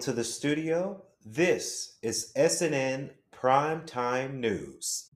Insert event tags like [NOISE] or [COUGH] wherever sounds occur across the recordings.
To the studio. This is SNN Primetime News.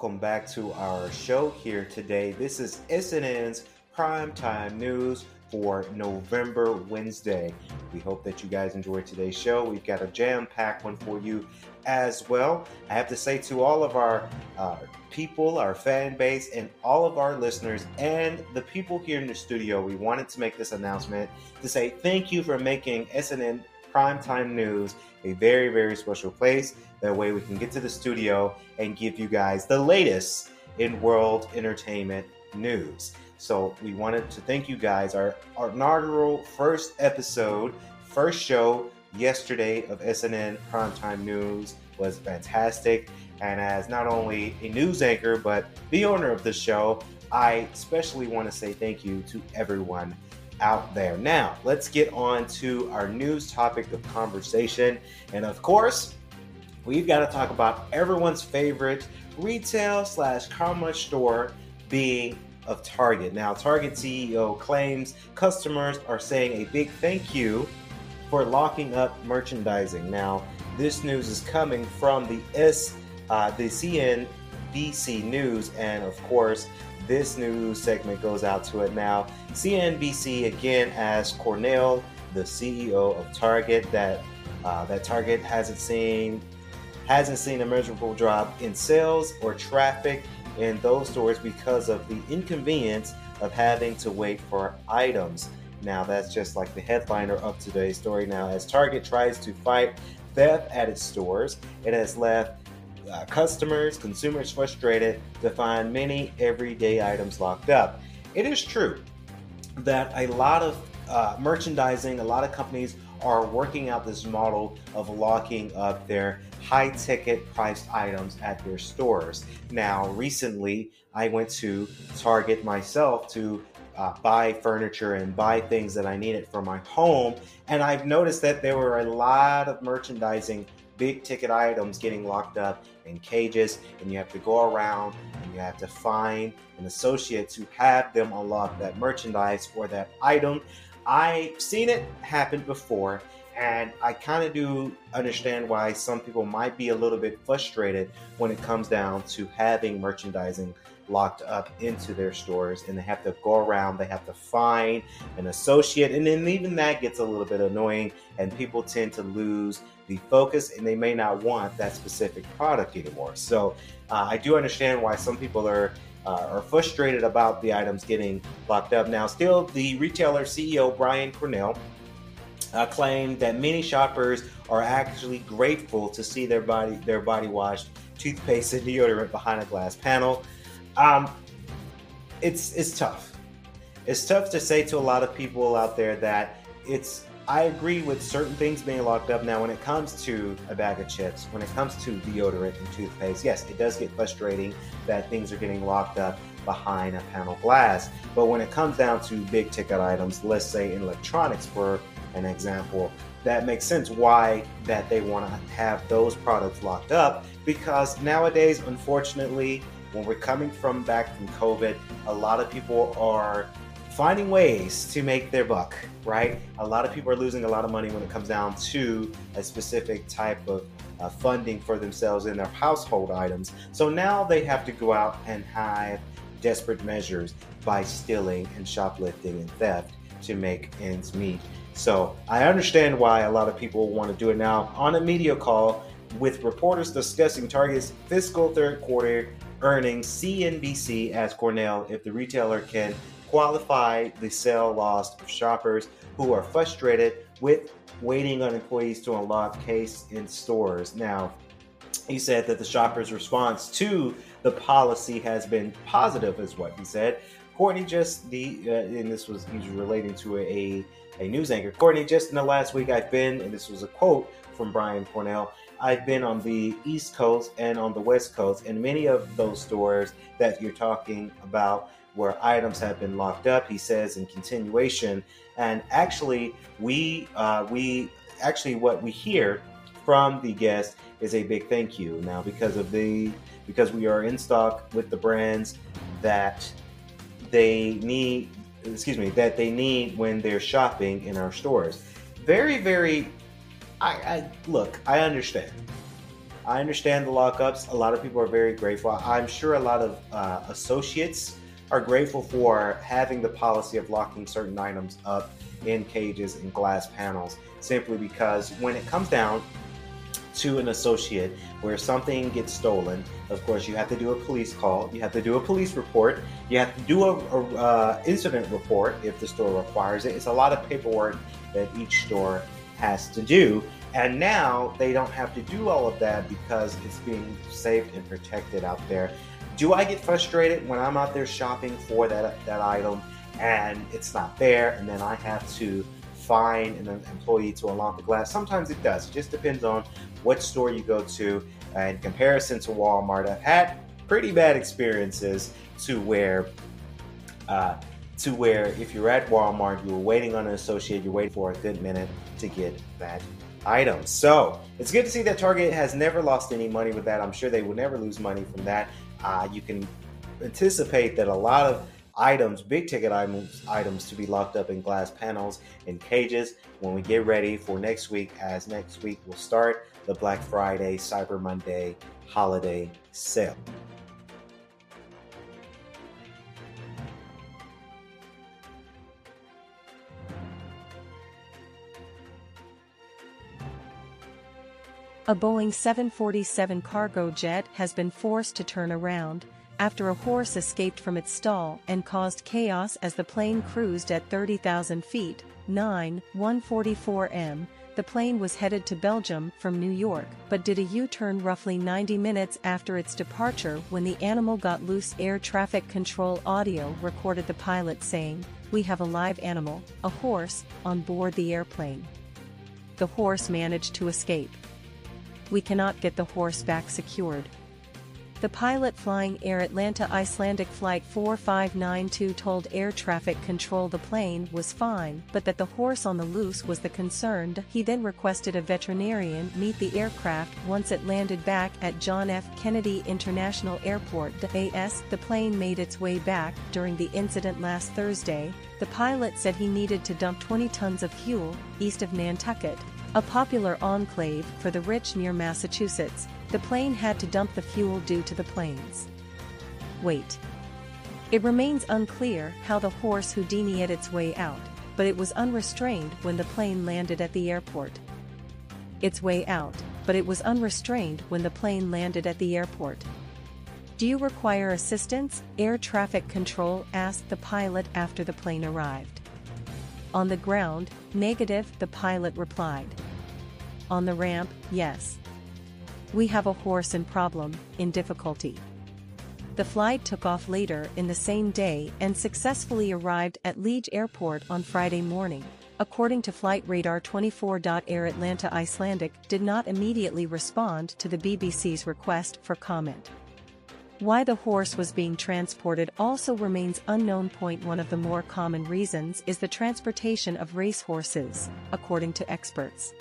Welcome back to our show here today. This is SNN's Primetime News for November Wednesday. We hope that you guys enjoyed today's show. We've got a jam packed one for you as well. I have to say to all of our uh, people, our fan base, and all of our listeners, and the people here in the studio, we wanted to make this announcement to say thank you for making SNN Primetime News a very, very special place. That way we can get to the studio and give you guys the latest in world entertainment news. So we wanted to thank you guys. Our, our inaugural first episode, first show yesterday of SNN Primetime News was fantastic. And as not only a news anchor, but the owner of the show, I especially want to say thank you to everyone out there. Now, let's get on to our news topic of conversation. And of course, we've got to talk about everyone's favorite retail slash commerce store being of Target. Now, Target CEO claims customers are saying a big thank you for locking up merchandising. Now, this news is coming from the S, uh, the CNBC News, and of course, this news segment goes out to it now. CNBC again asked Cornell, the CEO of Target, that uh, that Target hasn't seen hasn't seen a measurable drop in sales or traffic in those stores because of the inconvenience of having to wait for items. Now, that's just like the headliner of today's story. Now, as Target tries to fight theft at its stores, it has left uh, customers, consumers frustrated to find many everyday items locked up. It is true that a lot of uh, merchandising, a lot of companies are working out this model of locking up their high ticket priced items at their stores. Now, recently, I went to Target myself to uh, buy furniture and buy things that I needed for my home, and I've noticed that there were a lot of merchandising big ticket items getting locked up in cages, and you have to go around and you have to find an associate to have them unlock that merchandise or that item. I've seen it happen before, and I kind of do understand why some people might be a little bit frustrated when it comes down to having merchandising locked up into their stores and they have to go around, they have to find an associate, and then even that gets a little bit annoying, and people tend to lose the focus and they may not want that specific product anymore. So uh, I do understand why some people are. Uh, are frustrated about the items getting locked up. Now, still, the retailer CEO Brian Cornell uh, claimed that many shoppers are actually grateful to see their body their body wash, toothpaste, and deodorant behind a glass panel. Um, it's it's tough. It's tough to say to a lot of people out there that it's. I agree with certain things being locked up. Now, when it comes to a bag of chips, when it comes to deodorant and toothpaste, yes, it does get frustrating that things are getting locked up behind a panel glass. But when it comes down to big ticket items, let's say in electronics for an example, that makes sense why that they want to have those products locked up because nowadays, unfortunately, when we're coming from back from COVID, a lot of people are finding ways to make their buck, right? A lot of people are losing a lot of money when it comes down to a specific type of uh, funding for themselves in their household items. So now they have to go out and have desperate measures by stealing and shoplifting and theft to make ends meet. So I understand why a lot of people want to do it now. On a media call with reporters discussing Target's fiscal third quarter earnings, CNBC asked Cornell if the retailer can qualify the sale lost of shoppers who are frustrated with waiting on employees to unlock case in stores. Now, he said that the shoppers' response to the policy has been positive, is what he said. Courtney just the uh, and this was he was relating to a a news anchor. Courtney, just in the last week, I've been, and this was a quote from Brian Cornell. I've been on the East Coast and on the West Coast, and many of those stores that you're talking about where items have been locked up. He says in continuation, and actually, we uh, we actually what we hear from the guest is a big thank you. Now because of the because we are in stock with the brands that they need excuse me that they need when they're shopping in our stores. Very very I, I look i understand. I understand the lockups. A lot of people are very grateful. I'm sure a lot of uh, associates are grateful for having the policy of locking certain items up in cages and glass panels simply because when it comes down to an associate where something gets stolen, of course, you have to do a police call, you have to do a police report, you have to do a, a uh, incident report if the store requires it. It's a lot of paperwork that each store has to do. And now they don't have to do all of that because it's being saved and protected out there. Do I get frustrated when I'm out there shopping for that, that item and it's not there and then I have to find an employee to unlock the glass? Sometimes it does. It just depends on what store you go to. In comparison to Walmart, I've had pretty bad experiences to where uh, to where if you're at Walmart, you were waiting on an associate, you're waiting for a good minute to get that item. So it's good to see that Target has never lost any money with that. I'm sure they will never lose money from that. Uh, you can anticipate that a lot of items, big ticket items, items to be locked up in glass panels and cages when we get ready for next week, as next week will start the Black Friday, Cyber Monday holiday sale. A Boeing 747 cargo jet has been forced to turn around after a horse escaped from its stall and caused chaos as the plane cruised at 30,000 feet, 9, 144 m, the plane was headed to Belgium from New York, but did a U-turn roughly 90 minutes after its departure when the animal got loose air traffic control audio recorded the pilot saying, we have a live animal, a horse, on board the airplane. The horse managed to escape. We cannot get the horse back secured. The pilot flying Air Atlanta Icelandic Flight 4592 told air traffic control the plane was fine but that the horse on the loose was the concerned. He then requested a veterinarian meet the aircraft once it landed back at John F. Kennedy International Airport. AS, the plane made its way back during the incident last Thursday. The pilot said he needed to dump 20 tons of fuel east of Nantucket, a popular enclave for the rich near Massachusetts. The plane had to dump the fuel due to the planes. Wait. It remains unclear how the horse Houdini ate its way out, but it was unrestrained when the plane landed at the airport. Its way out, but it was unrestrained when the plane landed at the airport. Do you require assistance? Air traffic control asked the pilot after the plane arrived. On the ground, negative, the pilot replied. On the ramp, yes. We have a horse in problem, in difficulty. The flight took off later in the same day and successfully arrived at Liege Airport on Friday morning. According to Flight Radar 24. Air Atlanta Icelandic did not immediately respond to the BBC's request for comment. Why the horse was being transported also remains unknown. Point one of the more common reasons is the transportation of racehorses, according to experts.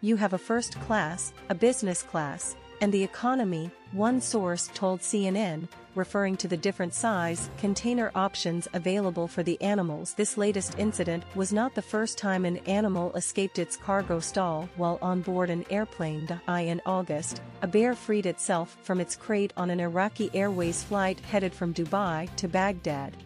You have a first class, a business class, and the economy, one source told CNN, referring to the different size container options available for the animals. This latest incident was not the first time an animal escaped its cargo stall while on board an airplane. In August, a bear freed itself from its crate on an Iraqi Airways flight headed from Dubai to Baghdad.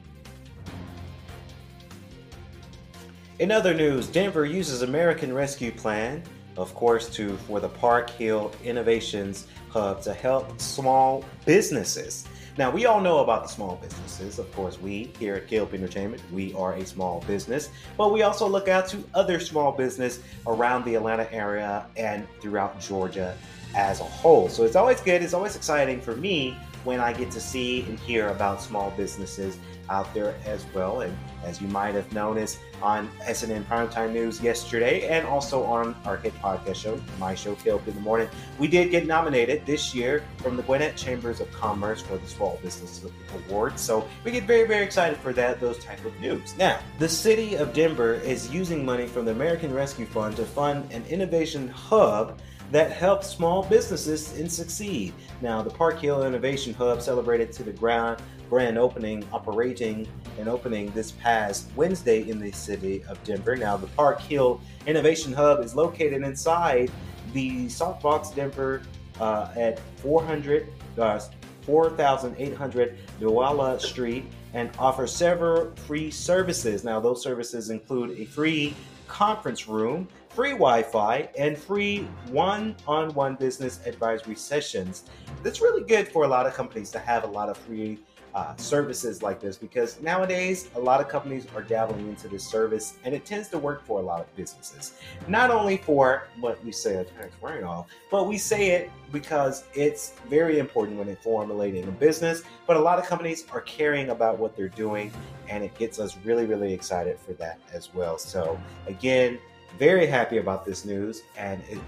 In other news, Denver uses American Rescue Plan of course, to for the Park Hill Innovations Hub to help small businesses. Now, we all know about the small businesses. Of course, we here at Kelp Entertainment, we are a small business, but we also look out to other small business around the Atlanta area and throughout Georgia as a whole. So it's always good, it's always exciting for me when I get to see and hear about small businesses out there as well. And as you might have noticed on SNN Primetime News yesterday and also on our hit podcast show, my show, Kelp in the Morning, we did get nominated this year from the Gwinnett Chambers of Commerce for the Small Business Award. So we get very, very excited for that, those type of news. Now, the city of Denver is using money from the American Rescue Fund to fund an innovation hub that helps small businesses and succeed. Now, the Park Hill Innovation Hub celebrated to the ground grand opening, operating and opening this past Wednesday in the city of Denver. Now, the Park Hill Innovation Hub is located inside the Softbox Denver uh, at 400, uh, 4800 Dahlia Street and offers several free services. Now, those services include a free conference room free Wi Fi, and free one on one business advisory sessions. That's really good for a lot of companies to have a lot of free uh, services like this because nowadays a lot of companies are dabbling into this service and it tends to work for a lot of businesses. Not only for what we say tax wearing off, but we say it because it's very important when formulating a business. But a lot of companies are caring about what they're doing and it gets us really, really excited for that as well. So again, very happy about this news, and it,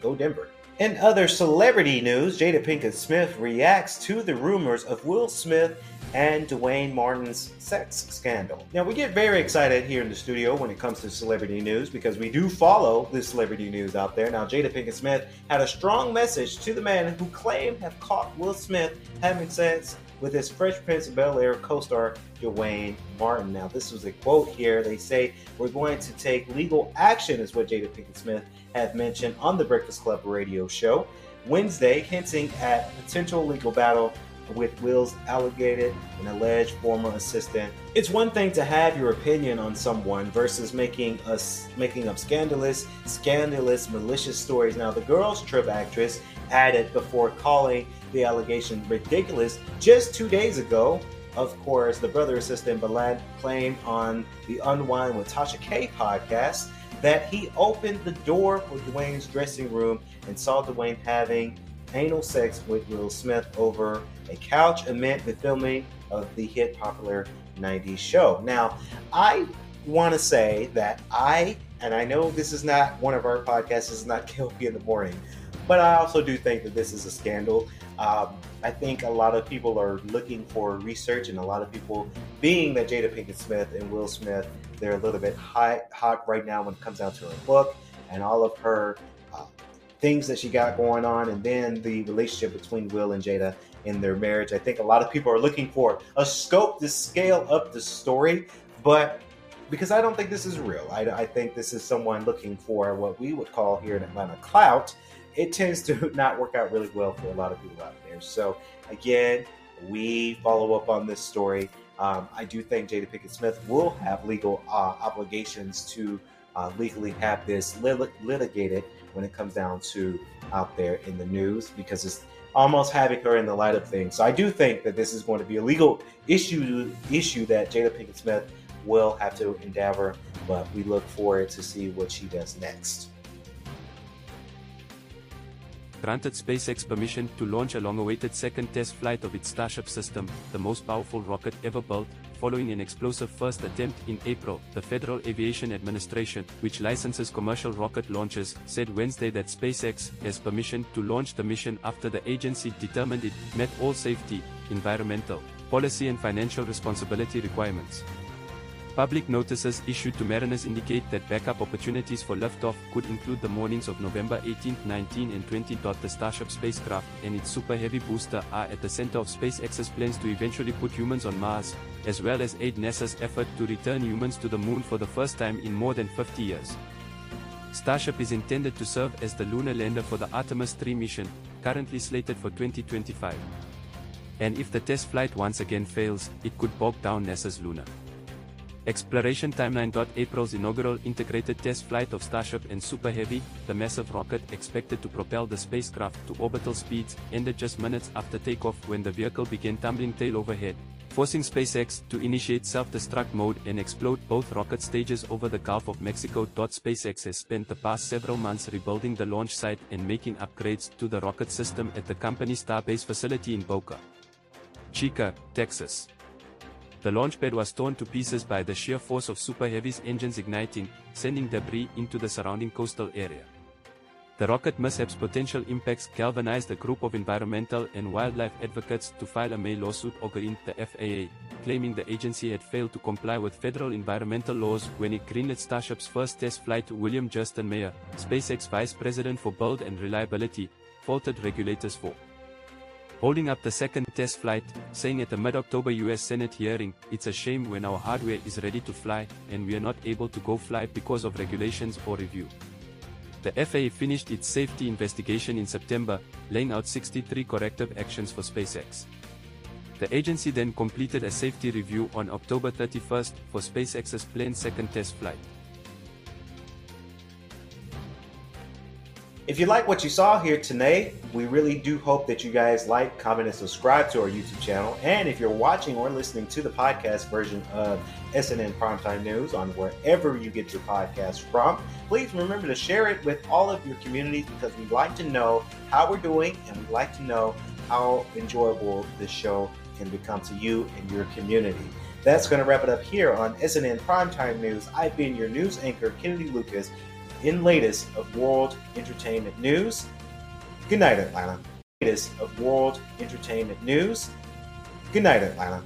go Denver. In other celebrity news, Jada Pinkett Smith reacts to the rumors of Will Smith and Duane Martin's sex scandal. Now, we get very excited here in the studio when it comes to celebrity news because we do follow the celebrity news out there. Now, Jada Pinkett Smith had a strong message to the man who claimed have caught Will Smith having sex with his Fresh Prince of Bel Air co star Duane Martin. Now, this was a quote here. They say, We're going to take legal action, is what Jada Pinkett Smith had mentioned on the Breakfast Club radio show Wednesday, hinting at potential legal battle with Will's alleged and alleged former assistant. It's one thing to have your opinion on someone versus making us making up scandalous, scandalous, malicious stories. Now, the Girls Trip actress added before calling the allegation ridiculous just two days ago. Of course, the brother assistant Bilaal claimed on the Unwind with Tasha K podcast that he opened the door for Duane's dressing room and saw Duane having anal sex with Will Smith over a couch amid the filming of the hit popular 90s show. Now, I want to say that I, and I know this is not one of our podcasts, this is not [LAUGHS] KLP in the morning, but I also do think that this is a scandal. Um, I think a lot of people are looking for research, and a lot of people, being that Jada Pinkett Smith and Will Smith, they're a little bit hot, hot right now when it comes down to her book and all of her uh, things that she got going on, and then the relationship between Will and Jada in their marriage. I think a lot of people are looking for a scope to scale up the story, but because I don't think this is real, I, I think this is someone looking for what we would call here in Atlanta clout it tends to [LAUGHS] not work out really well for a lot of people out there. So again, we follow up on this story. Um, I do think Jada Pinkett Smith will have legal uh, obligations to uh, legally have this lit- litigated when it comes down to out there in the news because it's almost having her in the light of things. So I do think that this is going to be a legal issue issue that Jada Pinkett Smith will have to endeavor, but we look forward to see what she does next granted SpaceX permission to launch a long-awaited second test flight of its Starship system, the most powerful rocket ever built, following an explosive first attempt in April. The Federal Aviation Administration, which licenses commercial rocket launches, said Wednesday that SpaceX has permission to launch the mission after the agency determined it met all safety, environmental, policy and financial responsibility requirements. Public notices issued to mariners indicate that backup opportunities for liftoff could include the mornings of November 18, 19 and 20. The Starship spacecraft and its Super Heavy booster are at the center of SpaceX's plans to eventually put humans on Mars, as well as aid NASA's effort to return humans to the moon for the first time in more than 50 years. Starship is intended to serve as the lunar lander for the Artemis 3 mission, currently slated for 2025. And if the test flight once again fails, it could bog down NASA's lunar Exploration Timeline. April's inaugural integrated test flight of Starship and Super Heavy, the massive rocket expected to propel the spacecraft to orbital speeds, ended just minutes after takeoff when the vehicle began tumbling tail overhead, forcing SpaceX to initiate self-destruct mode and explode both rocket stages over the Gulf of Mexico. SpaceX has spent the past several months rebuilding the launch site and making upgrades to the rocket system at the company's Starbase facility in Boca Chica, Texas. The launch pad was torn to pieces by the sheer force of Super Heavy's engines igniting, sending debris into the surrounding coastal area. The rocket mishap's potential impacts galvanized a group of environmental and wildlife advocates to file a May lawsuit against the FAA, claiming the agency had failed to comply with federal environmental laws when it greenlit Starship's first test flight. William Gerstenmaier, SpaceX Vice President for Build and Reliability, faulted regulators for holding up the second test flight, saying at the mid-October US Senate hearing, it's a shame when our hardware is ready to fly, and we are not able to go fly because of regulations or review. The FAA finished its safety investigation in September, laying out 63 corrective actions for SpaceX. The agency then completed a safety review on October 31st for SpaceX's planned second test flight. If you like what you saw here today, we really do hope that you guys like, comment, and subscribe to our YouTube channel. And if you're watching or listening to the podcast version of SNN Primetime News on wherever you get your podcast from, please remember to share it with all of your communities because we'd like to know how we're doing and we'd like to know how enjoyable this show can become to you and your community. That's going to wrap it up here on SNN Primetime News. I've been your news anchor, Kennedy Lucas in latest of world entertainment news. Good night, Atlanta. Latest of world entertainment news. Good night, Atlanta.